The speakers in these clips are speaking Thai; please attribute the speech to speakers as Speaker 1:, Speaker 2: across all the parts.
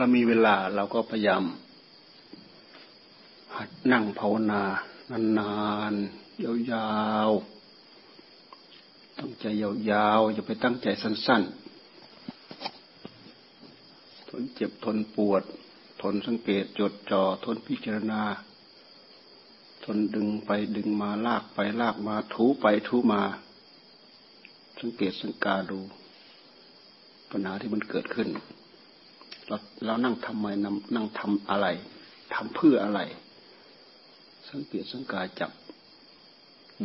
Speaker 1: เรามีเวลาเราก็พยายามหัดนั่งภาวนานานๆยาวๆตั้งใจยาวๆอย่าไปตั้งใจสั้น ๆ ทนเจ็บทนปวด ทนสังเกตจดจ่อทนพิจารณา ทนดึงไปดึงมาลากไปลากมาถูไปถูมา สังเกตสังกาดูปัญหาที่มันเกิดขึ้น เราเรานั่งทำไมนั่งทำอะไรทำเพื่ออะไร สังเกตสังกาจับ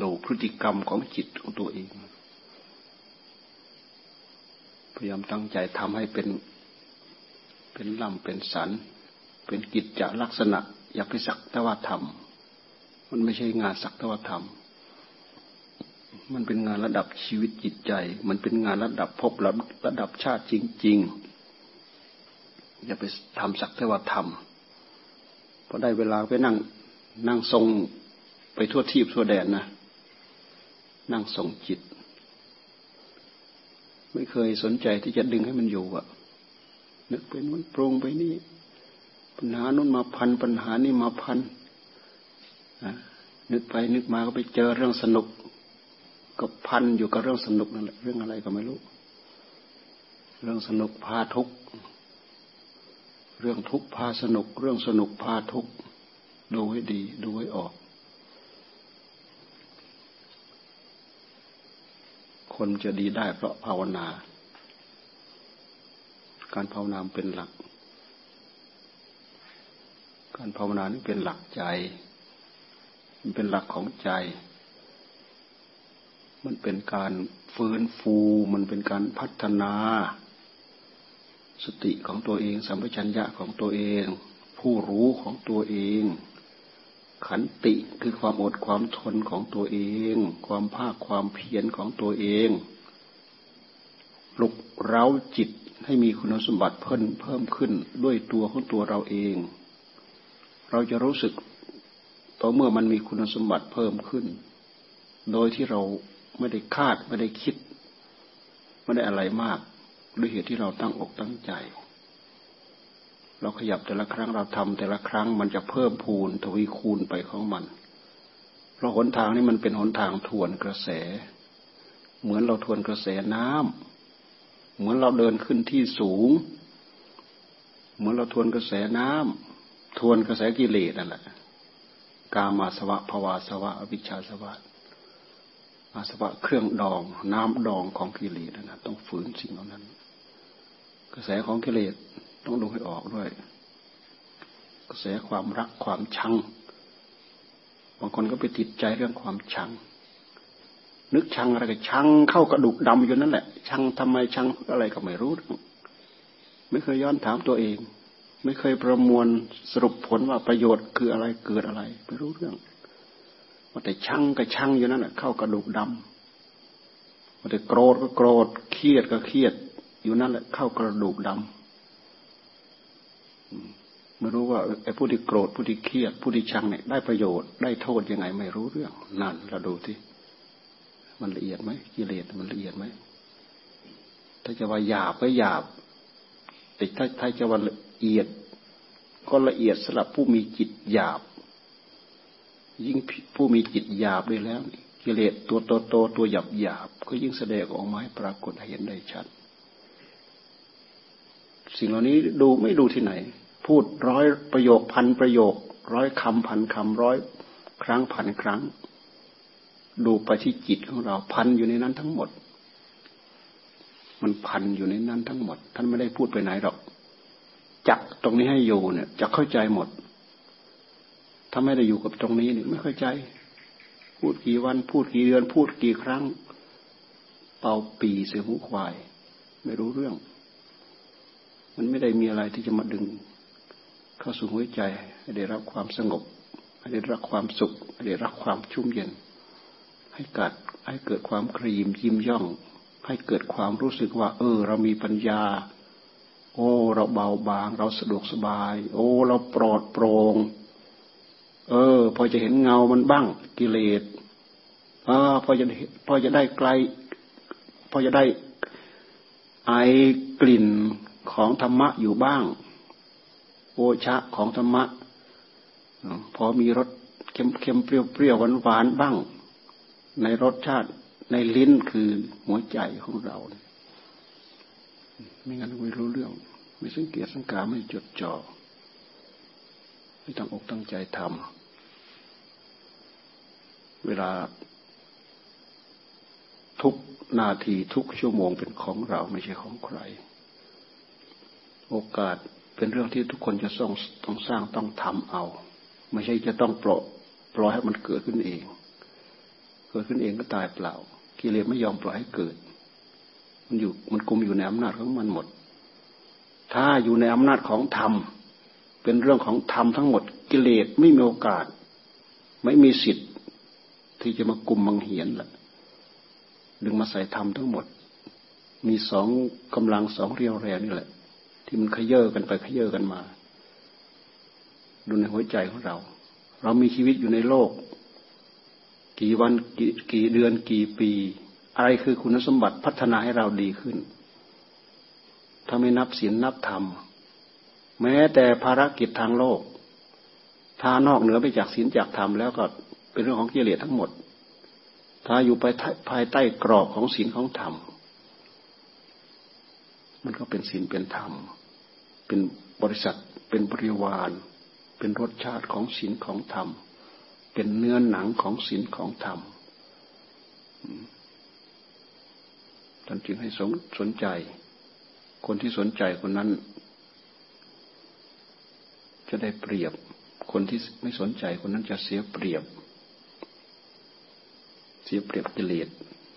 Speaker 1: ดูพฤติกรรมของจิตของตัวเอง พยายามตั้งใจทำให้เป็น เป็นลำเป็นสัน เป็นกิจจลักษณะ อย่าไปสักแต่ว่าทำมันไม่ใช่งานสักแต่ว่าทำมันเป็นงานระดับชีวิตจิตใจ มันเป็นงานระดับภพระดับชาติจริงๆ อย่าไปทำสักแต่ว่าทำพอได้เวลาไปนั่งนั่งทรงไปทั่วทีบทั่วแดนนะ นั่งทรงจิต ไม่เคยสนใจที่จะดึงให้มันอยู่อะนึกไปนู้นปรุงไปนี่ ปัญหานู้นมาพัน ปัญหานี่มาพันนึกไปนึกมาก็ไปเจอเรื่องสนุก ก็พันอยู่กับเรื่องสนุกนั่นแหละเรื่องอะไรก็ไม่รู้ เรื่องสนุกพาทุกข์ เรื่องทุกข์พาสนุก เรื่องสนุกพาทุกข์ดูให้ดี ดูให้ออก คนจะดีได้เพราะภาวนา การภาวนาเป็นหลัก การภาวนานี่เป็นหลักใจ มันเป็นหลักของใจ มันเป็นการฟื้นฟู มันเป็นการพัฒนา สติของตัวเอง สัมปชัญญะของตัวเอง ผู้รู้ของตัวเอง ขันติคือความอดความทนของตัวเอง ความภาคความเพียรของตัวเองปลุกเร้าจิตให้มีคุณสมบัติเพิ่มเพิ่มขึ้นด้วยตัวของตัวเราเอง เราจะรู้สึกต่อเมื่อมันมีคุณสมบัติเพิ่มขึ้น โดยที่เราไม่ได้คาดไม่ได้คิด ไม่ได้อะไรมาก ด้วยเหตุที่เราตั้งอกตั้งใจ เราขยับแต่ละครั้งเราทำแต่ละครั้งมันจะเพิ่มพูนทวีคูณไปของมัน เพราะหนทางนี้มันเป็นหนทางทวนกระแส เหมือนเราทวนกระแสน้ำเหมือนเราเดินขึ้นที่สูง เหมือนเราทวนกระแสน้ำทวนกระแสกิเลสนั่นแหละกามาสวะภวาสวะอวิชชาสวะอาสวะเครื่องดอง น้ำดองของกิเลสนะต้องฝืนสิ่งเหล่านั้น กระแสของกิเลสต้องดูให้ออกด้วย กระแสความรักความชังบางคนก็ไปติดใจเรื่องความชัง นึกชังอะไรก็ชังเข้ากระดูกดำอยู่นั่นแหละ ชังทำไมชังอะไรก็ไม่รู้ ไม่เคยย้อนถามตัวเอง ไม่เคยประมวลสรุปผลว่าประโยชน์คืออะไรเกิดอะไรไม่รู้เรื่องว่าแต่ชังก็ชังอยู่นั่นแหละเข้ากระดูกดำว่าแต่โกรธก็โกรธเครียดก็เครียด อยู่นั่นแหละเข้ากระดูกดำไม่รู้ว่าไอ้ผู้ที่โกรธผู้ที่เครียดผู้ที่ชังเนี่ยได้ประโยชน์ได้โทษยังไงไม่รู้เรื่องนั่นเราดูที่มันละเอียดไหมกิเลสมันละเอียดไหมถ้าจะว่าหยาบก็หยาบแต่ถ้าถ้าจะว่าละเอียด ก็ละเอียดสำหรับผู้มีจิตหยาบ ยิ่งผู้มีจิตหยาบด้วยแล้วกิเลสตัวโตโตตัวหยาบหยาบก็ยิ่งแสดงออกมาให้ปรากฏเห็นได้ชัด สิ่งเหล่านี้ดูไม่ดูที่ไหน พูดร้อยประโยคพันประโยค ร้อยคำพันคำร้อยครั้งพันครั้ง ดูไปที่จิตของเราพันอยู่ในนั้นทั้งหมด มันพันอยู่ในนั้นทั้งหมด ท่านไม่ได้พูดไปไหนหรอกจักตรงนี้ให้อยู่เนี่ยจะเข้าใจหมด ถ้าไม่ได้อยู่กับตรงนี้เนี่ยไม่เข้าใจ พูดกี่วัน พูดกี่เดือน พูดกี่ครั้ง เป่าปีเสือหูควาย ไม่รู้เรื่อง มันไม่ได้มีอะไรที่จะมาดึง เข้าสู่หัวใจให้ได้รับความสงบให้ได้รับความสุขให้ได้รับความชุ่มเย็น ให้เกิดให้เกิดความครีมยิ้มย่อง ให้เกิดความรู้สึกว่า เออ เรามีปัญญา โอ้ เราเบาบาง เราสะดวกสบาย โอ้ เราปลอดโปร่งเออ พอจะเห็นเงามันบ้างกิเลสเออพอจะพอจะได้ไกล พอจะได้ไอกลิ่น ของธรรมะอยู่บ้าง โอชะของธรรมะพอมีรสเค็มเค็มเปรี้ยวเปรี้ยวหวานหวานบ้าง ในรสชาติในลิ้นคือหัวใจของเรา ไม่งั้นไม่รู้เรื่อง ไม่สังเกตสังกาไม่จดจ่อไม่ตั้งอกตั้งใจทำเวลา ทุกนาทีทุกชั่วโมงเป็นของเราไม่ใช่ของใคร โอกาสเป็นเรื่องที่ทุกคนจะต้องต้องสร้างต้องทำเอา ไม่ใช่จะต้องปล่อยปล่อยให้มันเกิดขึ้นเอง เกิดขึ้นเองก็ตายเปล่า กิเลสไม่ยอมปล่อยให้เกิด มันอยู่มันกุมอยู่ในอำนาจของมันหมด ถ้าอยู่ในอำนาจของธรรมเป็นเรื่องของธรรมทั้งหมด กิเลสไม่มีโอกาส ไม่มีสิทธิ์ ที่จะมากุมมังเหียนละดึงมาใส่ธรรมทั้งหมด มีสองกำลังสองเรียวแรงนี่แหละ ที่มันขยเยอกันไปขยเยอกันมา ดูในหัวใจของเรา เรามีชีวิตอยู่ในโลก กี่วันกี่กี่เดือนกี่ปี อะไรคือคุณสมบัติพัฒนาให้เราดีขึ้น ถ้าไม่นับศีลนับธรรม แม้แต่ภารกิจทางโลก ถ้านอกเหนือไปจากศีลจากธรรมแล้วก็เป็นเรื่องของกิเลสทั้งหมด ถ้าอยู่ไปภายใต้กรอบของศีลของธรรม มันก็เป็นศีลเป็นธรรม เป็นบริษัท เป็นบริวาร เป็นรสชาติของศีลของธรรม เป็นเนื้อหนังของศีลของธรรมท่านจึงให้สนสนใจ คนที่สนใจคนนั้น จะได้เปรียบ คนที่ไม่สนใจคนนั้นจะเสียเปรียบ เสียเปรียบกิเลส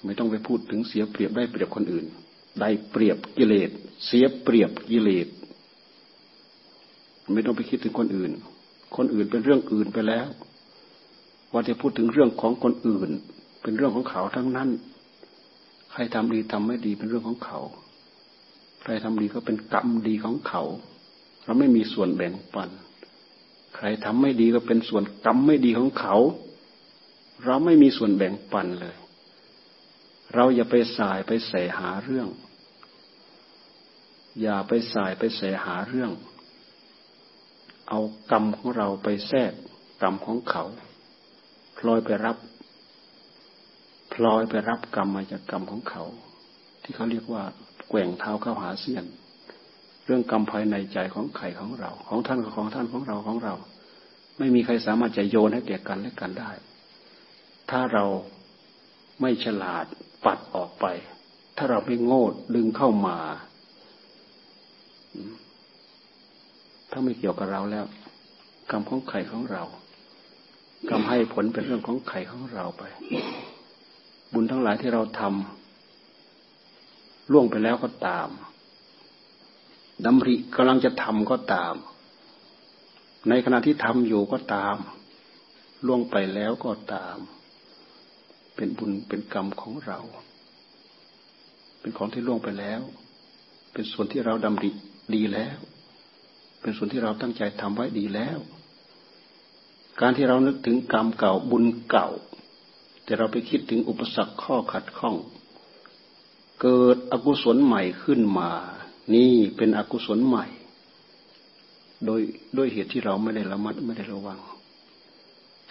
Speaker 1: ไม่ต้องไปพูดถึงเสียเปรียบได้เปรียบคนอื่น ได้เปรียบกิเลส เสียเปรียบกิเลส ไม่ต้องไปคิดถึงคนอื่น คนอื่นเป็นเรื่องอื่นไปแล้ว ว่าจะพูดถึงเรื่องของคนอื่น เป็นเรื่องของเขาทั้งนั้น ใครทำดีทำไม่ดีเป็นเรื่องของเขา ใครทำดีก็เป็นกรรมดีของเขา เราไม่มีส่วนแบ่งปัน ใครทำไม่ดีก็เป็นส่วนกรรมไม่ดีของเขา เราไม่มีส่วนแบ่งปันเลยเราอย่าไปสายไปแสหาเรื่อง อย่าไปสายไปแสหาเรื่อง เอากรรมของเราไปแทรกกรรมของเขาพลอยไปรับพลอยไปรับกรรมมาจากกรรมของเขา ที่เขาเรียกว่าแกว่งเท้าเข้าหาเสี้ยน เรื่องกรรมภายในใจของใครของเรา ของท่านกับของท่านของเราของเรา ไม่มีใครสามารถจะโยนให้แก่กันและกันได้ ถ้าเราไม่ฉลาดปัดออกไป ถ้าเราไม่โง่ดึงเข้ามา ถ้าไม่เกี่ยวกับเราแล้ว กรรมของใครของเรา กรรมให้ผลเป็นเรื่องของไข่ของเราไป บุญทั้งหลายที่เราทำล่วงไปแล้วก็ตามดำริกำลังจะทำก็ตาม ในขณะที่ทำอยู่ก็ตาม ล่วงไปแล้วก็ตาม เป็นบุญเป็นกรรมของเรา เป็นของที่ล่วงไปแล้ว เป็นส่วนที่เราดำริ ดีแล้ว เป็นส่วนที่เราตั้งใจทำไว้ดีแล้ว การที่เรานึกถึงกรรมเก่าบุญเก่า แต่เราไปคิดถึงอุปสรรคข้อขัดข้อง เกิดอกุศลใหม่ขึ้นมา นี่เป็นอกุศลใหม่ โดยด้วยเหตุที่เราไม่ได้ระมัดไม่ได้ระวัง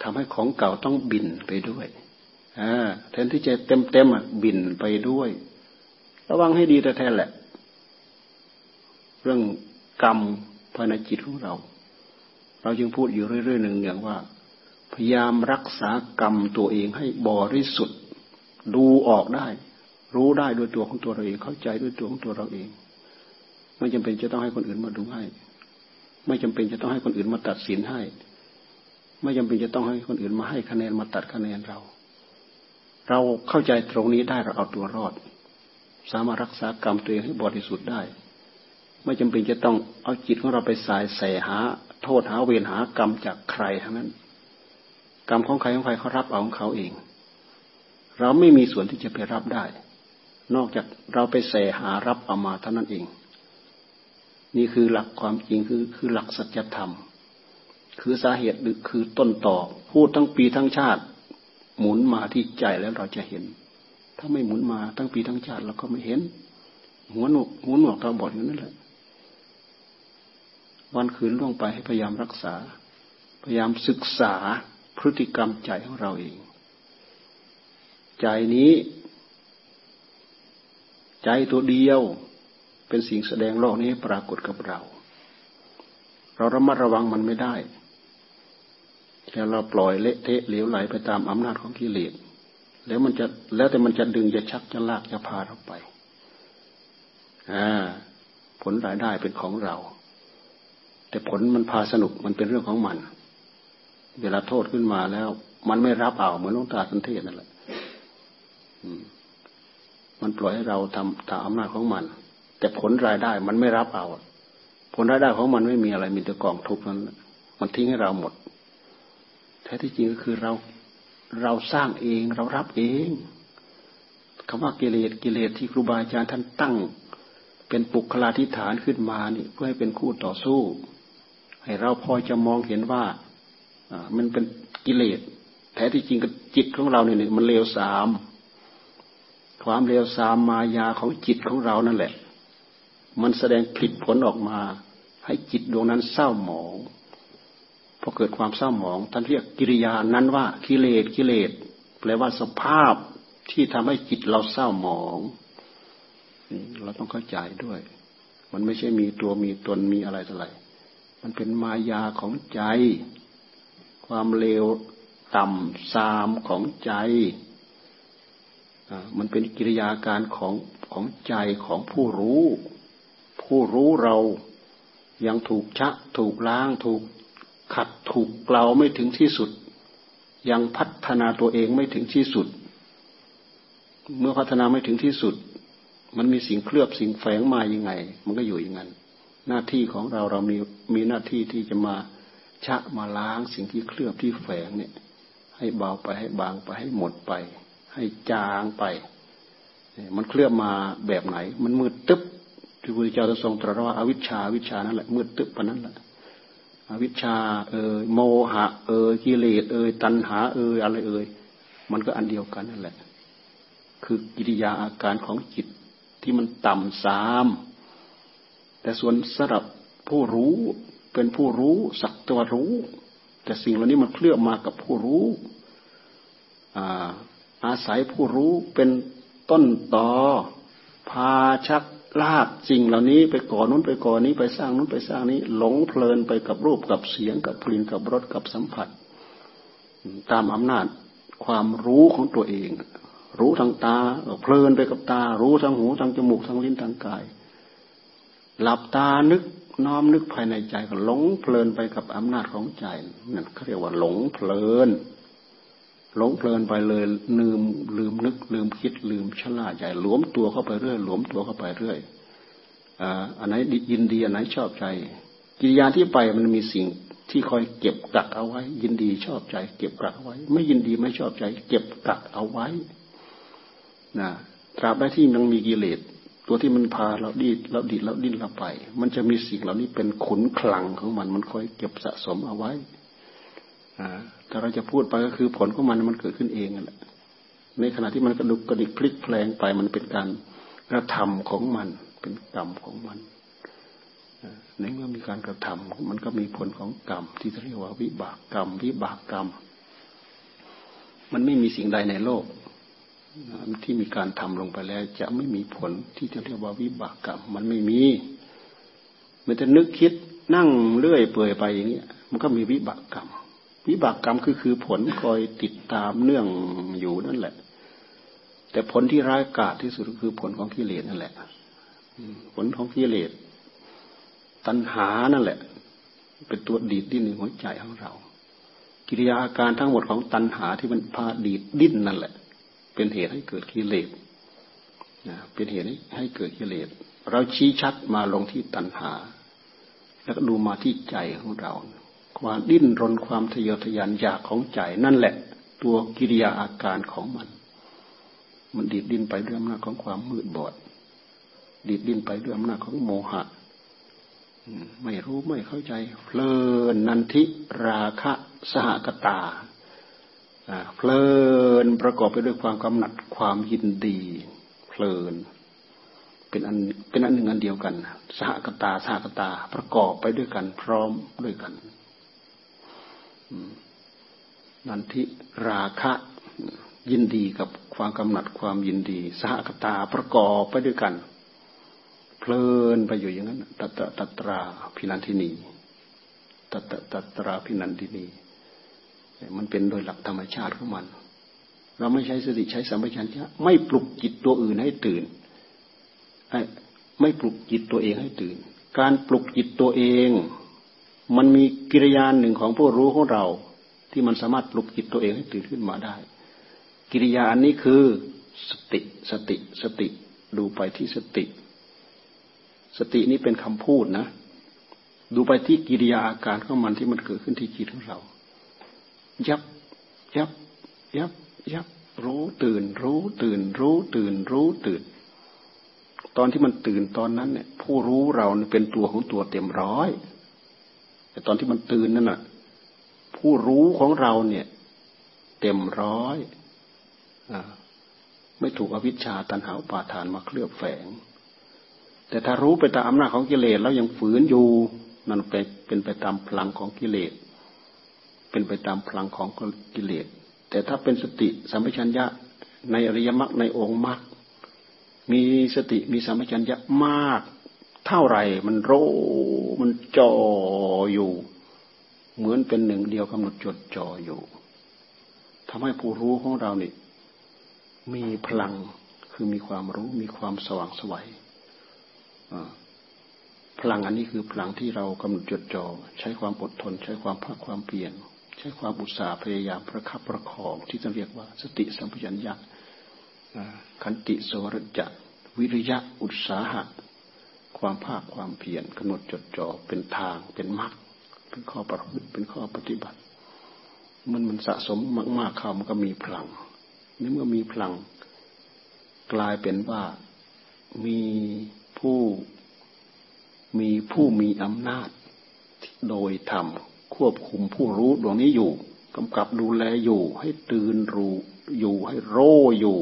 Speaker 1: ทำให้ของเก่าต้องบินไปด้วยอแทนที่จะเต็มเต็มอะบินไปด้วย ระวังให้ดีแต่แท้แหละ รื่องกรรมภายในจิตของเรา เราจึงพูดอยู่เรื่อยๆหนึ่งอย่างว่า พยายามรักษากรรมตัวเองให้บริสุทธิ์ ดูออกได้ รู้ได้ด้วยตัวของตัวเราเองเข้าใจด้วยตัวของตัวเราเอง ไม่จำเป็นจะต้องให้คนอื่นมาดูให้ ไม่จำเป็นจะต้องให้คนอื่นมาตัดสินให้ ไม่จำเป็นจะต้องให้คนอื่นมาให้คะแนนมาตัดคะแนนเรา เราเข้าใจตรงนี้ได้เราเอาตัวรอด สามารถรักษากรรมตัวเองให้บริสุทธิ์ได้ ไม่จำเป็นจะต้องเอาจิตของเราไปสายใส่หา โทษหาเวรหากรรมจากใครทั้งนั้น กรรมของใครของใครเขารับเอาของเขาเอง เราไม่มีส่วนที่จะไปรับได้ นอกจากเราไปแสหารับเอามาเท่านั้นเอง นี่คือหลักความจริงคือคือหลักสัจธรรม คือสาเหตุหรือคือต้นต่อพูดทั้งปีทั้งชาติ หมุนมาที่ใจแล้วเราจะเห็น ถ้าไม่หมุนมาทั้งปีทั้งชาติเราก็ไม่เห็นหัวหนวกหัวหนวกตาบอดอยู่นั่นแหละ วันคืนล่วงไปให้พยายามรักษา พยายามศึกษาพฤติกรรมใจของเราเอง ใจนี้ ใจตัวเดียวเป็นสิ่งแสดงโลกนี้ปรากฏกับเรา เราระมัดระวังมันไม่ได้แค่เราปล่อยเละเทะเหลวไหลไปตามอำนาจของกิเลสแล้วมันจะแล้วแต่มันจะดึงจะชักจะลากจะพาเราไป อ่า ผลรายได้เป็นของเรา แต่ผลมันพาสนุกมันเป็นเรื่องของมัน เวลาโทษขึ้นมาแล้ว มันไม่รับเอาเหมือนลงตาสันเทศนั่นแหละมันปล่อยให้เราทำตามอำนาจของมัน แต่ผลรายได้มันไม่รับเอา ผลรายได้ของมันไม่มีอะไรมีแต่กองทุกนั้นมันทิ้งให้เราหมดแท้ที่จริงก็คือเราเราสร้างเองเรารับเองคำว่ากิเลสกิเลสที่ครูบาอาจารย์ท่านตั้ง เป็นปุคลาธิฐานขึ้นมานี่เพื่อให้เป็นคู่ต่อสู้ เราพอจะมองเห็นว่ามันเป็นกิเลสแท้ที่จริงกับจิตของเราเนี่ยมันเลวสาม ความเลวสามมายาของจิตของเรานั่นแหละ มันแสดงผลิตผลออกมา ให้จิตดวงนั้นเศร้าหมองพอเกิดความเศร้าหมองท่านเรียกกิริยานั้นว่ากิเลสกิเลสแปลว่าสภาพที่ทำให้จิตเราเศร้าหมองเราต้องเข้าใจด้วย มันไม่ใช่มีตัวมีตนมีอะไรอะไร มันเป็นมายาของใจ ความเลวต่ำซามของใจ มันเป็นกิริยาการของของใจของผู้รู้ ผู้รู้เรายังถูกชะถูกล้างถูกขัดถูกเกลาไม่ถึงที่สุด ยังพัฒนาตัวเองไม่ถึงที่สุด เมื่อพัฒนาไม่ถึงที่สุด มันมีสิ่งเคลือบสิ่งแฝงมายังไง มันก็อยู่อย่างนั้น หน้าที่ของเราเรามี มีหน้าที่ที่จะมาชะมาล้างสิ่งที่เคลือบที่แฝงเนี่ย ให้เบาไปให้บางไปให้หมดไป ให้จางไป มันเคลือบมาแบบไหน มันมืดตึ๊บที่พระพุทธเจ้าทรงตรัสว่าอาวิชชาวิชานั่นแหละมืดตึ๊บปนั้นแหละอวิชชาเอ่ยโมหะ เอ่ยกิเลสเอ่ยตัณหา เอ่ยอะไรเอ่ยมันก็อันเดียวกันนั่นแหละ คือกิริยาอาการของจิตที่มันต่ำสาม แต่ส่วนสำหรับ ผู้รู้เป็นผู้รู้สักตัวรู้ แต่สิ่งเหล่านี้มันเคลื่อนมากับผู้รู้อาอาศัยผู้รู้เป็นต้นต่อพาชักลากสิ่งเหล่านี้ไปก่อนนู้นไปก่อนนี้ไปสร้างนู้นไปสร้างนี้ หลงเพลินไปกับรูปกับเสียงกับกลิ่นกับรสกับสัมผัส ตามอำนาจความรู้ของตัวเอง รู้ทางตาเพลินไปกับตา รู้ทางหูทางจมูกทางลิ้นทางกาย หลับตานึก น้อมนึกภายในใจก็หลงเพลินไปกับอำนาจของใจนั่นเขาเรียกว่าหลงเพลิน หลงเพลินไปเลยลืมลืมนึก ลืมคิดลืมฉลาใหญ่หลวมตัวเข้าไปเรื่อย หลวมตัวเข้าไปเรื่อยอันไหนยินดีอันไหนชอบใจ กิริยาที่ไปมันมีสิ่งที่คอยเก็บกักเอาไว้ ยินดีชอบใจ เก็บกักเอาไว้ ไม่ยินดีไม่ชอบใจ เก็บกักเอาไว้นะตราบใดที่มันมีกิเลส ตัวที่มันพาเราดีดเราดีดเราดิ้นเราไป มันจะมีสิ่งเหล่านี้เป็นขุนคลังของมัน มันคอยเก็บสะสมเอาไว้แต่เราจะพูดไปก็คือผลของมันมันเกิดขึ้นเองนั่นแหละในขณะที่มันกระดุกกระดิกพลิกแปลงไปมันเป็นการกระทำของมันเป็นกรรมของมันในเมื่อมีการกระทำมันก็มีผลของกรรม ที่เรียกว่าวิบากกรรม วิบากกรรม มันไม่มีสิ่งใดในโลก ที่มีการทำลงไปแล้ว จะไม่มีผลที่จะเรียกว่าวิบากกรรม มันไม่มีมันจะนึกคิดนั่งเลื่อยเปื่อยไปอย่างนี้มันก็มีวิบากกรรม วิบากกรรมคือคือผลคอยติดตามเนื่องอยู่นั่นแหละ แต่ผลที่ร้ายกาจที่สุดคือผลของกิเลสนั่นแหละผลของกิเลสตัณหานั่นแหละ เป็นตัวดีดดิ้นในหัวใจของเรา กิริยาอาการทั้งหมดของตัณหาที่มันพาดีดดิ้นนั่นแหละ เป็นเหตุให้เกิดกิเลสเป็นเหตุให้เกิดกิเลสเราชี้ชัดมาลงที่ตัณหา แล้วก็ดูมาที่ใจของเรา ความดิ้นรนความทะเยอทะยานอยากของใจ นั่นแหละ ตัวกิริยาอาการของมัน มันดีดดิ้นไปด้วยอำนาจของความมืดบอดดีดดิ้นไปด้วยอำนาจของโมหะไม่รู้ไม่เข้าใจเพลินนันทิราคะสหกตา เพลินประกอบไปด้วยความกำหนัดความยินดี เพลิน เป็นอันเป็นอันหนึ่งอันเดียวกันสหกตาสหกตาประกอบไปด้วยกัน พร้อมด้วยกันนันทิราคะยินดีกับความกำหนัดความยินดี สหกตาประกอบไปด้วยกัน เพลินไปอยู่อย่างนั้นตัตตัตราพินันทินีตัตตัตราพินันทินี มันเป็นโดยหลักธรรมชาติของมัน เราไม่ใช้สติใช้สัมปชัญญะไม่ปลุกจิตตัวอื่นให้ตื่นไม่ปลุกจิตตัวเองให้ตื่น การปลุกจิตตัวเอง มันมีกิริยาหนึ่งของผู้รู้ของเรา ที่มันสามารถปลุกจิตตัวเองให้ตื่นขึ้นมาได้ กิริยาอันนี้คือสติสติสติดูไปที่สติ สตินี้เป็นคำพูดนะ ดูไปที่กิริยาอาการของมันที่มันเกิดขึ้นที่จิตของเรา ยับ ยับ ยับ ยับ รู้ตื่น รู้ตื่น รู้ตื่น รู้ตื่น ตอนที่มันตื่นตอนนั้นเนี่ย ผู้รู้เราเป็นตัวของตัวเต็มร้อย แต่ตอนที่มันตื่นนั่นน่ะ ผู้รู้ของเราเนี่ย เต็มร้อยอไม่ถูกอวิชชาตันหาปาทานมาเคลือบแฝง แต่ถ้ารู้ไปตามอำนาจของกิเลสแล้วยังฝืนอยู่นั่นเป็นเป็นไปตามพลังของกิเลส เป็นไปตามพลังของกิเลส แต่ถ้าเป็นสติสัมปชัญญะในอริยมรรคในองค์มรรคมีสติมีสัมปชัญญะมาก เท่าไหร่มันโรมันจ่ออยู่ เหมือนเป็นหนึ่งเดียวกำหนดจดจ่ออยู่ทำให้ผู้รู้ของเราเนี่ยมีพลังคือมีความรู้มีความสว่างสวัยพลังอันนี้คือพลังที่เรากำหนดจดจ่อใช้ความอดทน ใช้ความภาคความเปลี่ยน ใช้ความอุตสาห์พยายามประคับประคองที่จะเรียกว่าสติสัมปชัญญะขันติโสรจะวิริยะอุตสาหะ ความภาคความเพียรกำหนดจดจ่อเป็นทางเป็นมรรคเป็นข้อประพฤติเป็นข้อปฏิบัติ มันมันสะสมมากๆเข้ามันก็มีพลังนี่เมื่อมีพลังกลายเป็นว่ามีผู้มีผู้มีอำนาจโดยธรรม ควบคุมผู้รู้ดวงนี้อยู่กำกับดูแลอยู่ ให้ตื่นรู้อยู่ให้โรอยู่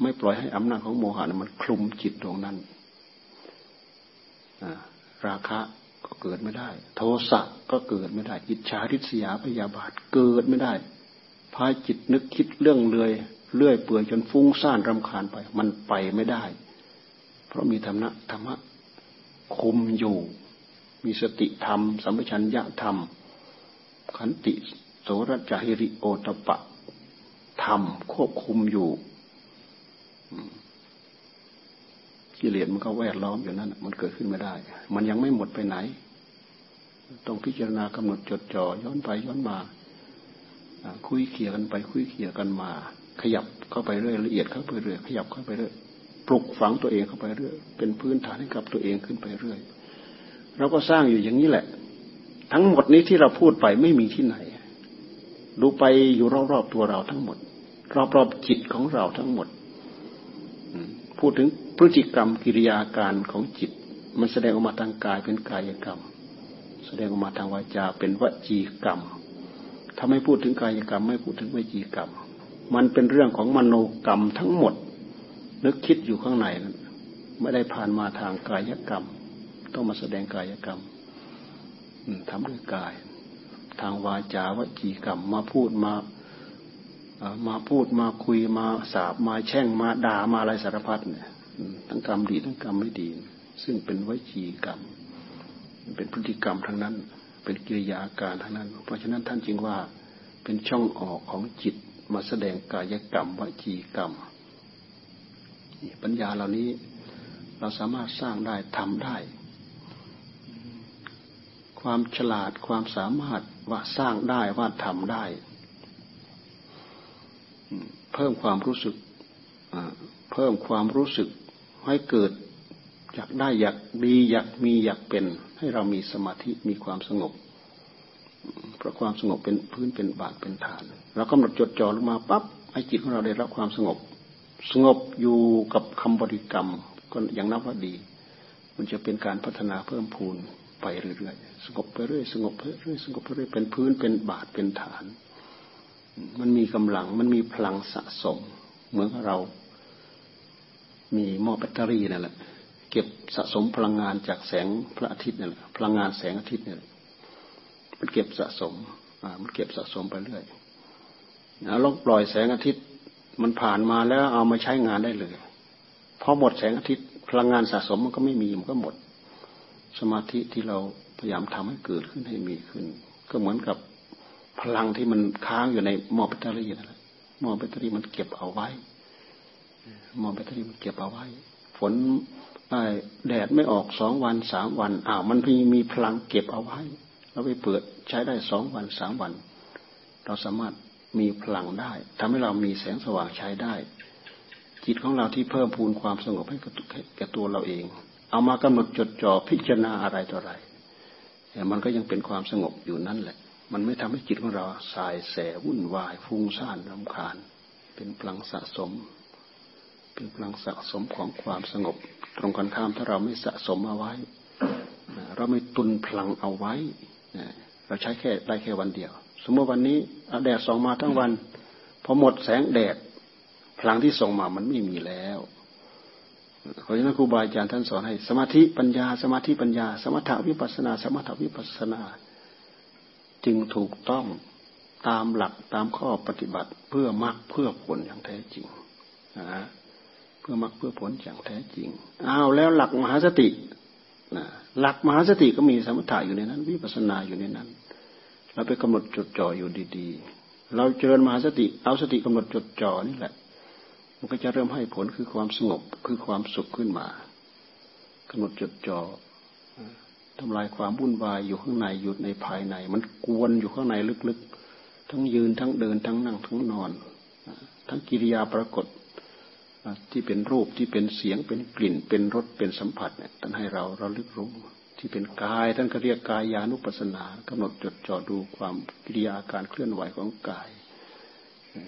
Speaker 1: ไม่ปล่อยให้อำนาจของโมหะมันคลุมจิตดวงนั้นราคะก็เกิดไม่ได้ โทสะก็เกิดไม่ได้อิจฉาริษยาพยาบาทเกิดไม่ได้พาจิตนึกคิดเรื่องเลยเลื่อยเปื่อยจนฟุ้งซ่านรำคาญไป มันไปไม่ได้ เพราะมีธรรมะธรรมะคุมอยู่ มีสติธรรม สัมปชัญญะธรรม ขันติโสรจาหิริโอตปะธรรมควบคุมอยู่กิเลสมันก็แวดล้อมอยู่นั่นมันเกิดขึ้นไม่ได้ มันยังไม่หมดไปไหน ต้องพิจารณากำหนดจดจ่อย้อนไปย้อนมาคุยเขี่ยกันไป คุยเขี่ยกันมา ขยับเข้าไปเรื่อยละเอียดเข้าไปเรื่อยขยับเข้าไปเรื่อยปลุกฝังตัวเองเข้าไปเรื่อยเป็นพื้นฐานให้กับตัวเองขึ้นไปเรื่อย เราก็สร้างอยู่อย่างนี้แหละ ทั้งหมดนี้ที่เราพูดไปไม่มีที่ไหน ดูไปอยู่รอบๆตัวเราทั้งหมด รอบๆจิตของเราทั้งหมดพูดถึงพฤติกรรมกิริยาการของจิต มันแสดงออกมาทางกายเป็นกายกรรม แสดงออกมาทางวาจาเป็นวจีกรรมถ้าไม่พูดถึงกายกรรม ไม่พูดถึงวจีกรรม มันเป็นเรื่องของมโนกรรมทั้งหมด นึกคิดอยู่ข้างในนั้นไม่ได้ผ่านมาทางกายกรรม ต้องมาแสดงกายกรรมทำด้วยกาย ทางวาจาวจีกรรมมาพูดมามาพูดมาคุยมาสาบมาแช่งมาด่ามาอะไรสารพัดเนี่ยทั้งกรรมดีทั้งกรรมไม่ดี ซึ่งเป็นวจีกรรม เป็นพฤติกรรมทั้งนั้น เป็นกิริยาการทั้งนั้น เพราะฉะนั้นท่านจึงว่าเป็นช่องออกของจิตมาแสดงกายกรรมวจีกรรมปัญญาเหล่านี้เราสามารถสร้างได้ทำได้ ความฉลาดความสามารถว่าสร้างได้ว่าทำได้ เพิ่มความรู้สึกเพิ่มความรู้สึกให้เกิดอยากได้อยากดีอยากมีอยากเป็น ให้เรามีสมาธิมีความสงบ เพราะความสงบเป็นพื้นเป็นบาทเป็นฐานเรากำหนดจดจ่อลงมาปั๊บให้จิตของเราได้รับความสงบ สงบอยู่กับคำบริกรรม ก็ยังนับว่าดี มันจะเป็นการพัฒนาเพิ่มพูน ไปเรื่อยๆสงบไปเรื่อยสงบไปเรื่อยสงบไปเรื่อยเป็นพื้นเป็นบาทเป็นฐาน มันมีกำลังมันมีพลังสะสม เหมือนเรา มีหม้อแบตเตอรี่นั่นแหละ เก็บสะสมพลังงานจากแสงพระอาทิตย์นั่นแหละพลังงานแสงอาทิตย์เนี่ยมันเก็บสะสมอ่ามันเก็บสะสมไปเรื่อยแล้วลองปล่อยแสงอาทิตย์มันผ่านมาแล้วเอามาใช้งานได้เลยพอหมดแสงอาทิตย์พลังงานสะสมมันก็ไม่มีมันก็หมด สมาธิที่เราพยายามทำให้เกิดขึ้นให้มีขึ้น ก็เหมือนกับพลังที่มันค้างอยู่ในหม้อแบตเตอรี่นั่นแหละหม้อแบตเตอรี่มันเก็บเอาไว้หม้อแบตเตอรี่มันเก็บเอาไว้ ฝนแดดไม่ออกสองวันสามวันอ้าวมันมีมีพลังเก็บเอาไว้เราไปเปิดใช้ได้สองวันสามวัน เราสามารถมีพลังได้ทำให้เรามีแสงสว่างใช้ได้ จิตของเราที่เพิ่มพูนความสงบให้แก่ตัวเราเอง เอามากำหนดจดจ่อพิจารณาอะไรต่ออะไรแต่มันก็ยังเป็นความสงบอยู่นั่นแหละ มันไม่ทำให้จิตของเราสายแสวุ่นวายฟุ้งซ่านรำคาญ เป็นพลังสะสม เป็นพลังสะสมของความสงบ ตรงกันข้ามถ้าเราไม่สะสมเอาไว้ เราไม่ตุนพลังเอาไว้เราใช้แค่ได้แค่วันเดียว สมมติวันนี้แดดส่องมาทั้งวันพอหมดแสงแดดพลังที่ส่งมามันไม่มีแล้ว เพราะฉะนั้นครูบาอาจารย์ท่านสอนให้ สมาธิปัญญา สมาธิปัญญา สมถาวิปัสนา สมถาวิปัสนา จึงถูกต้องตามหลักตามข้อปฏิบัติเพื่อมรรคเพื่อผลอย่างแท้จริงนะเพื่อมรรคเพื่อผลอย่างแท้จริงอ้าวแล้วหลักมหาสตินะหลักมหาสติก็มีสมถะอยู่ในนั้น วิปัสนาอยู่ในนั้น เราไปกำหนดจดจ่ออยู่ดีๆ เราเจริญมหาสติ เอาสติกำหนดจดจ่อนี่แหละ มันก็จะเริ่มให้ผลคือความสงบคือความสุขขึ้นมากำหนดจดจ่อทำลายความวุ่นวายอยู่ข้างในอยู่ในภายใน มันกวนอยู่ข้างในลึกๆ ทั้งยืนทั้งเดินทั้งนั่งทั้งนอน ทั้งกิริยาปรากฏที่เป็นรูปที่เป็นเสียงเป็นกลิ่นเป็นรสเป็นสัมผัสเนี่ยท่านให้เราเราลึกรู้ที่เป็นกายท่านก็เรียกกายานุปัสสนากำหนดจดจ่อดูความกิริยาการเคลื่อนไหวของกาย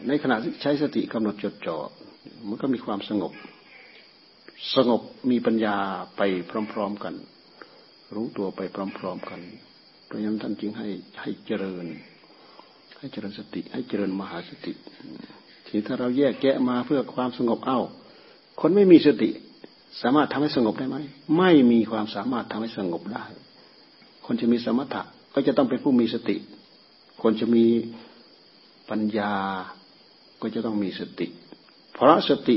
Speaker 1: ในขณะที่ใช้สติกำหนดจดจ่อ มันก็มีความสงบ สงบมีปัญญาไปพร้อม ๆกัน รู้ตัวไปพร้อม ๆกันเพราะฉะนั้นท่านจึงให้ให้เจริญ ให้เจริญสติ ให้เจริญมหาสติทีถ้าเราแยกแยะมาเพื่อความสงบเอ้า คนไม่มีสติ สามารถทำให้สงบได้ไหมไม่มีความสามารถทำให้สงบได้ คนจะมีสมถะก็จะต้องเป็นผู้มีสติ คนจะมีปัญญาก็จะต้องมีสติ เพราะสติ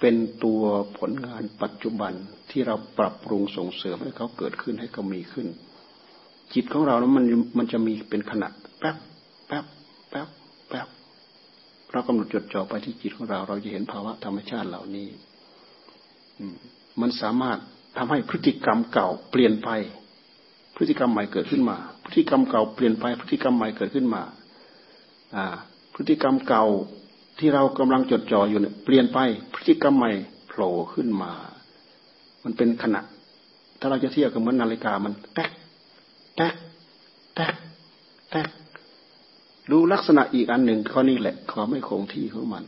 Speaker 1: เป็นตัวผลงานปัจจุบันที่เราปรับปรุงส่งเสริมให้เขาเกิดขึ้นให้เขามีขึ้น จิตของเราแล้วมันมันจะมีเป็นขณะแป๊บแป๊บแป๊บแป๊บเรากำหนดจดจ่อไปที่จิตของเรา เราจะเห็นภาวะธรรมชาติเหล่านี้มันสามารถทำให้พฤติกรรมเก่าเปลี่ยนไป พฤติกรรมใหม่เกิดขึ้นมา พฤติกรรมเก่าเปลี่ยนไป พฤติกรรมใหม่เกิดขึ้นมา อ่า พฤติกรรมเก่า ที่เรากำลังจดจ่ออยู่เนี่ยเปลี่ยนไปพฤติกรรมใหม่โผล่ขึ้นมา มันเป็นขณะ ถ้าเราจะเทียบกับเหมือนนาฬิกามันแต๊กแต๊กแต๊กแต๊กดูลักษณะอีกอันหนึ่งข้อนี้แหละความไม่คงที่ของมัน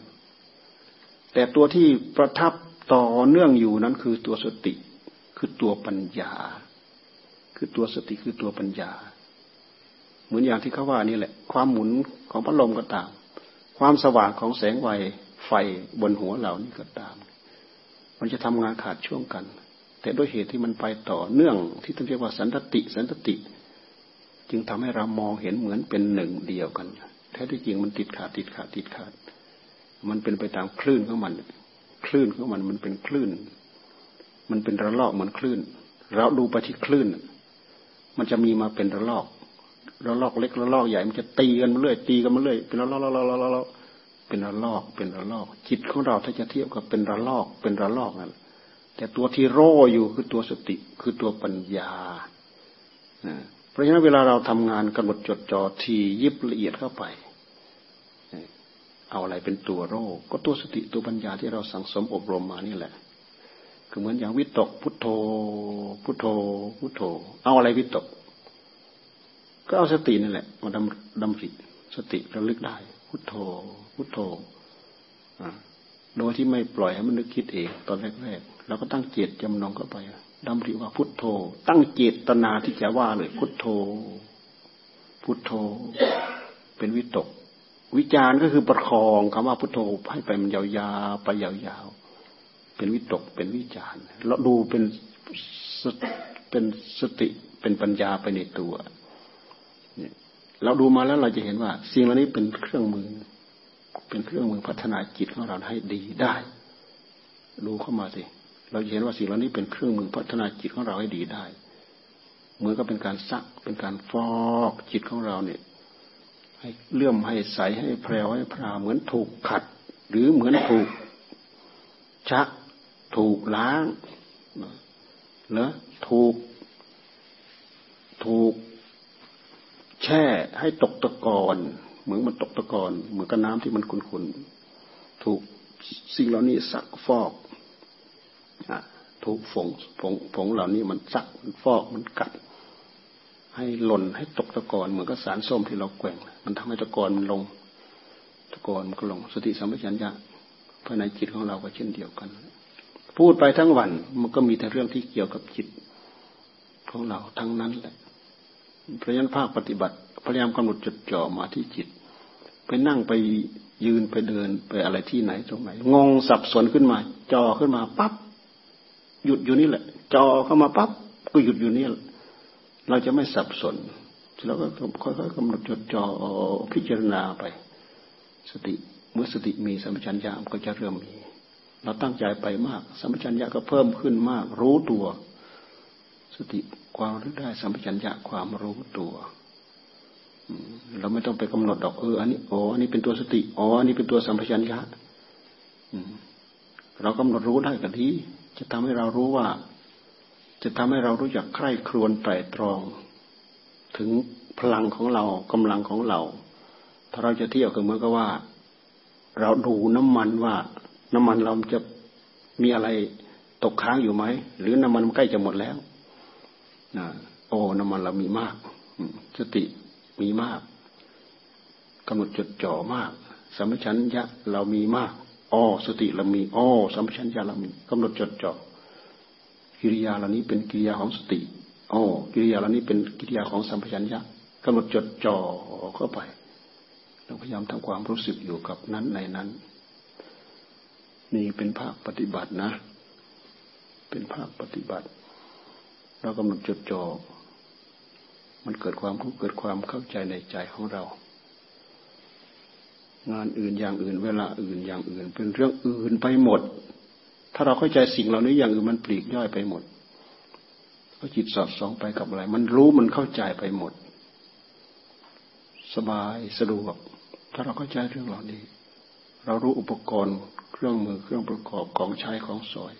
Speaker 1: แต่ตัวที่ประทับต่อเนื่องอยู่นั้นคือตัวสติ คือตัวปัญญา คือตัวสติคือตัวปัญญา เหมือนอย่างที่เขาว่านี่แหละ ความหมุนของพัดลมก็ตาม ความสว่างของแสงไฟไฟบนหัวเหล่านี้ก็ตาม มันจะทำงานขาดช่วงกัน แต่ด้วยเหตุที่มันไปต่อเนื่องที่ต้องเรียกว่าสันตติสันตติ จึงทำให้เรามองเห็นเหมือนเป็นหนึ่งเดียวกัน แท้ที่จริงมันติดขาดติดขาดติดขาด มันเป็นไปตามคลื่นของมัน คลื่นของมันมันเป็นคลื่น มันเป็นระลอกเหมือนคลื่น เราดูไปที่คลื่น มันจะมีมาเป็นระลอก ระลอกเล็กระลอกใหญ่มันจะตีกันมาเรื่อยตีกันมาเรื่อยเป็นระลอกระลอกระลอกเป็นระลอกเป็นระลอก จิตของเราถ้าจะเทียบกับเป็นระลอกเป็นระลอกนั่นแต่ตัวที่โรอยู่คือตัวสติคือตัวปัญญาเพราะฉะนั้นเวลาเราทำงานกำหนดจดจ่อทียิบละเอียดเข้าไป เอาอะไรเป็นตัวโรคก็ตัวสติตัวปัญญาที่เราสังสมอบรมมานี่แหละคือเหมือนอย่างวิตกพุทโธพุทโธพุทโธ เอาอะไรวิตก ก็เอาสตินี่นแหละมาดำดำริสติระลึกได้ พุทโธ พุทโธโดยที่ไม่ปล่อยให้มันนึกคิดเองตอนแรกๆเราก็ตั้งเจตจำนงเข้าไปดำริว่าพุทโธ ตั้งเจตนาที่จะว่าเลย พุทโธ พุทโธ เป็นวิตก วิจารก็คือประคองคำว่าพุทโธให้ไปมันยาวๆไปยาวๆเป็นวิตกเป็นวิจารเราดูเป็นเป็นสติเป็นปัญญาไปในตัว เนี่ยเราดูมาแล้วเราจะเห็นว่า สิ่งเหล่านี้เป็นเครื่องมือ เป็นเครื่องมือพัฒนาจิตของเราให้ดีได้ ดูเข้ามาสิเราจะเห็นว่าสิ่งเหล่านี้เป็นเครื่องมือพัฒนาจิตของเราให้ดีได้เหมือนกับเป็นการซักเป็นการฟอกจิตของเราเนี่ย ให้เลื่อมให้ใสให้แพรวให้พราเหมือนถูกขัด หรือเหมือนถูก ชัก ถูกล้างเนอะถูก ถูก แช่ให้ตกตะกอนเหมือนมันตกตะกอนเหมือนกับน้ำที่มันขุ่นๆถูกสิ่งเหล่านี้ซักฟอกถูกฝงฝงฝงเหล่านี้มันซักมันฟอกมันกัด ให้หล่นให้ตกตะกอนเหมือนกับสารส้มที่เราแกว่ง มันทำให้ตะกอนมันลง ตะกอนมันก็ลง สติสัมปชัญญะภายในจิตของเราก็เช่นเดียวกัน พูดไปทั้งวันมันก็มีแต่เรื่องที่เกี่ยวกับจิตของเราทั้งนั้นแหละ เพราะฉะนั้นภาคปฏิบัติพยายามกำหนดจดจ่อมาที่จิต ไปนั่งไปยืนไปเดินไปอะไรที่ไหนตรงไหนงงสับสนขึ้นมาจอขึ้นมาปั๊บหยุดอยู่นี่แหละจอเข้ามาปั๊บก็หยุดอยู่นี่เราจะไม่สับสนเราก็ค่อยๆกำหนดจดจ่อพิจารณาไป สติเมื่อสติมีสัมปชัญญะก็จะเริ่มมี เราตั้งใจไปมาก สัมปชัญญะก็เพิ่มขึ้นมาก รู้ตัว สติความรู้ได้สัมปชัญญะความรู้ตัวเราไม่ต้องไปกำหนดดอกเอออันนี้อ๋ออันนี้เป็นตัวสติอ๋ออันนี้เป็นตัวสัมปชัญญะเรากำหนดรู้ได้ก็ดีจะทำให้เรารู้ว่า จะทำให้เรารู้จักใคร่ครวญไตรตรอง ถึงพลังของเรากำลังของเรา ถ้าเราจะเที่ยวก็เหมือนกับว่า เราดูน้ำมันว่า น้ำมันเราจะมีอะไรตกค้างอยู่ไหมหรือน้ำมันใกล้จะหมดแล้ว นะโอ้น้ำมันเรามีมาก สติมีมากกำหนดจดจ่อมากสัมปชัญญะเรามีมากอ๋อสติเรามีอ๋อสัมปชัญญะเรามีกำหนดจดจ่อกิริยาเหล่านี้เป็นกิริยาของสติอ๋อกิริยาเหล่านี้เป็นกิริยาของสัมปชัญญะกำหนดจดจ่อเข้าไป เราพยายามทำความรู้สึกอยู่กับนั้นในนั้น นี่เป็นภาคปฏิบัตินะ เป็นภาคปฏิบัติ เรากำหนดจดจ่อมันเกิดความรู้เกิดความเข้าใจในใจของเรา งานอื่นอย่างอื่น เวลาอื่นอย่างอื่น เป็นเรื่องอื่นไปหมด ถ้าเราเข้าใจสิ่งเหล่านี้อย่างอื่นมันปลีกย่อยไปหมดก็จิตสอดส่องไปกับอะไร มันรู้มันเข้าใจไปหมด สบายสะดวก ถ้าเราเข้าใจเรื่องเหล่านี้ เรารู้อุปกรณ์เครื่องมือเครื่องประกอบของใช้ของสอย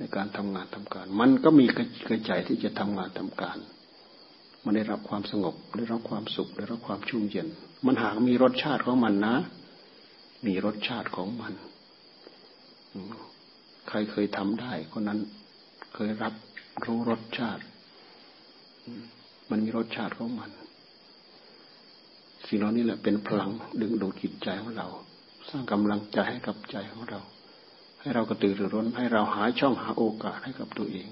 Speaker 1: ในการทำงานทำการ มันก็มีกระจายที่จะทำงานทำการ มันได้รับความสงบได้รับความสุขได้รับความชุ่มเย็น มันหากมีรสชาติของมันนะ มีรสชาติของมัน ใครเคยทำได้คนนั้นเคยรับรู้รสชาติ มันมีรสชาติของมัน สิ่งเหล่านี้แหละเป็นพลังดึงดูดจิตใจของเรา สร้างกำลังใจให้กับใจของเรา ให้เรากระตือรือร้น ให้เราหาช่องหาโอกาสให้กับตัวเอง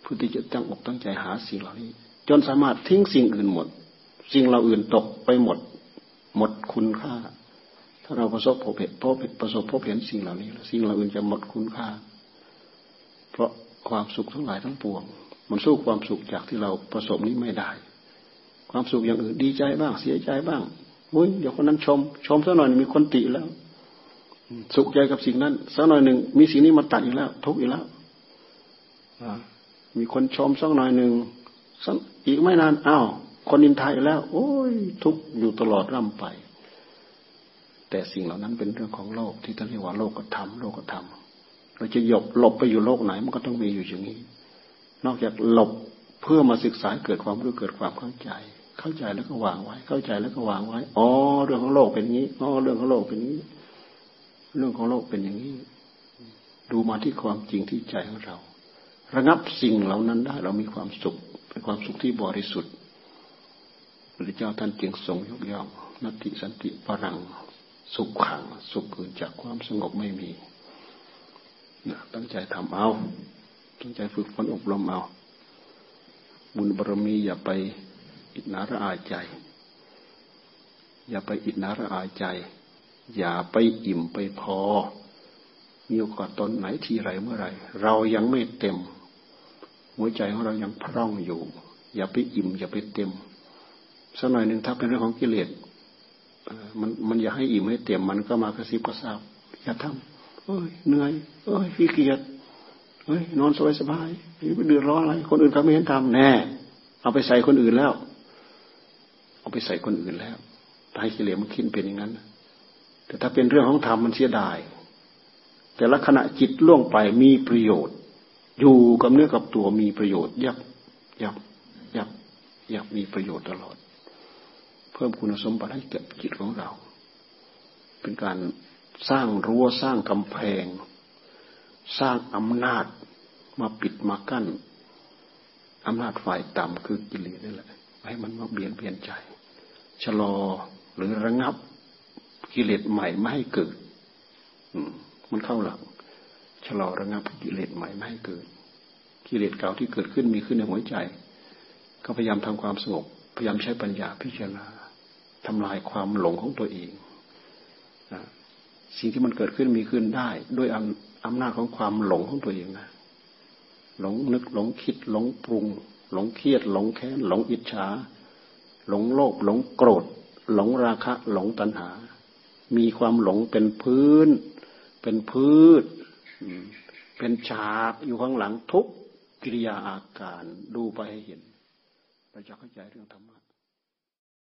Speaker 1: เพื่อที่จะตั้งอกตั้งใจหาสิ่งเหล่านี้ จนสามารถทิ้งสิ่งอื่นหมด สิ่งเราอื่นตกไปหมด หมดคุณค่า ถ้าเราประสบพบเห็นพบประสบพบเห็นสิ่งเหล่านี้สิ่งเราอื่นจะหมดคุณค่า เพราะความสุขทั้งหลายทั้งปวง มันสู้ความสุขจากที่เราประสบนี้ไม่ได้ ความสุขอย่างอื่นดีใจบ้างเสียใจบ้างเฮ้ยเดี๋ยวคนนั้นชม ชมสักหน่อยมีคนติแล้ว สุขใจกับสิ่งนั้นสักหน่อยหนึ่งมีสิ่งนี้มาตัดอีกแล้ว ทุกอีกแล้วมีคนชมสักหน่อยหนึ่งอีกไม่นานอ้าวคนอินทายแล้ว โอ้ย ทุกอยู่ตลอดร่ำไป แต่สิ่งเหล่านั้นเป็นเรื่องของโลก ที่ท่านเรียกว่าโลกธรรมโลกธรรมเราจะหยบหลบไปอยู่โลกไหนมันก็ต้องมีอยู่อย่างนี้ นอกจากหลบเพื่อมาศึกษาเกิดความรู้เกิดความเข้าใจ เข้าใจแล้วก็วางไว้ เข้าใจแล้วก็วางไว้ อ๋อ เรื่องของโลกเป็นอย่างนี้ อ๋อ เรื่องของโลกเป็นอย่างนี้ เรื่องของโลกเป็นอย่างนี้ ดูมาที่ความจริงที่ใจของเรา ระงับสิ่งเหล่านั้นได้ เรามีความสุข เป็นความสุขที่บริสุทธิ์พระเจ้าท่านจึงทรงยกย่องนัตติสันติปรัง สุขขัง สุขเกิดจากความสงบไม่มีนะตั้งใจทำเอา ตั้งใจฝึกฝนอบรมเอา บุญบารมีอย่าไปอิจนาระอาใจ อย่าไปอิจนาระอาใจ อย่าไปอิ่มไปพอ มีโอกาสตอนไหนทีไรเมื่อไรเรายังไม่เต็ม หัวใจของเรายังพร่องอยู่ อย่าไปอิ่ม อย่าไปเต็มสักหน่อยหนึ่งถ้าเป็นเรื่องของกิเลสมันมันอยากให้อิ่มให้เต็มมันก็มากระซิบกระซาบอย่าทำเอ้ยเหนื่อยเอ้ยขี้เกียจเอ้ยนอนสบายสบายไม่เดือดร้อนอะไร คนอื่นเขาไม่เห็นทำแน่ เอาไปใส่คนอื่นแล้ว เอาไปใส่คนอื่นแล้วให้กิเลสมันคิดเป็นอย่างนั้น แต่ถ้าเป็นเรื่องของธรรมมันเสียดาย แต่ละขณะจิตล่วงไปมีประโยชน์ อยู่กับเนื้อกับตัวมีประโยชน์ ยับยับยับยับมีประโยชน์ตลอด เพิ่มคุณสมบัติให้กับจิตของเรา เป็นการสร้างรั้วสร้างกำแพง สร้างอำนาจมาปิดมากั้นอำนาจฝ่ายต่ำคือกิเลสนี่แหละให้มันมาเบียนเบียนใจ ชะลอหรือระงับ กิเลสใหม่ไม่ให้เกิดมันเข้าหลังชะลอระงับกิเลสใหม่ไม่ให้เกิด กิเลสเก่าที่เกิดขึ้นมีขึ้นในหัวใจ ก็พยายามทำความสงบพยายามใช้ปัญญาพิจารณาทำลายความหลงของตัวเองสิ่งที่มันเกิดขึ้นมีขึ้นได้ ด้วยอำนาจของความหลงของตัวเองนะหลงนึกหลงคิดหลงปรุง หลงเครียด หลงแค้นหลงอิจฉาหลงโลภหลงโกรธ หลงราคะ หลงตัณหา มีความหลงเป็นพื้น เป็นพืช เป็นฉากอยู่ข้างหลังทุกกิริยาอาการดูไปให้เห็น เราจะเข้าใจเรื่องธรรมะ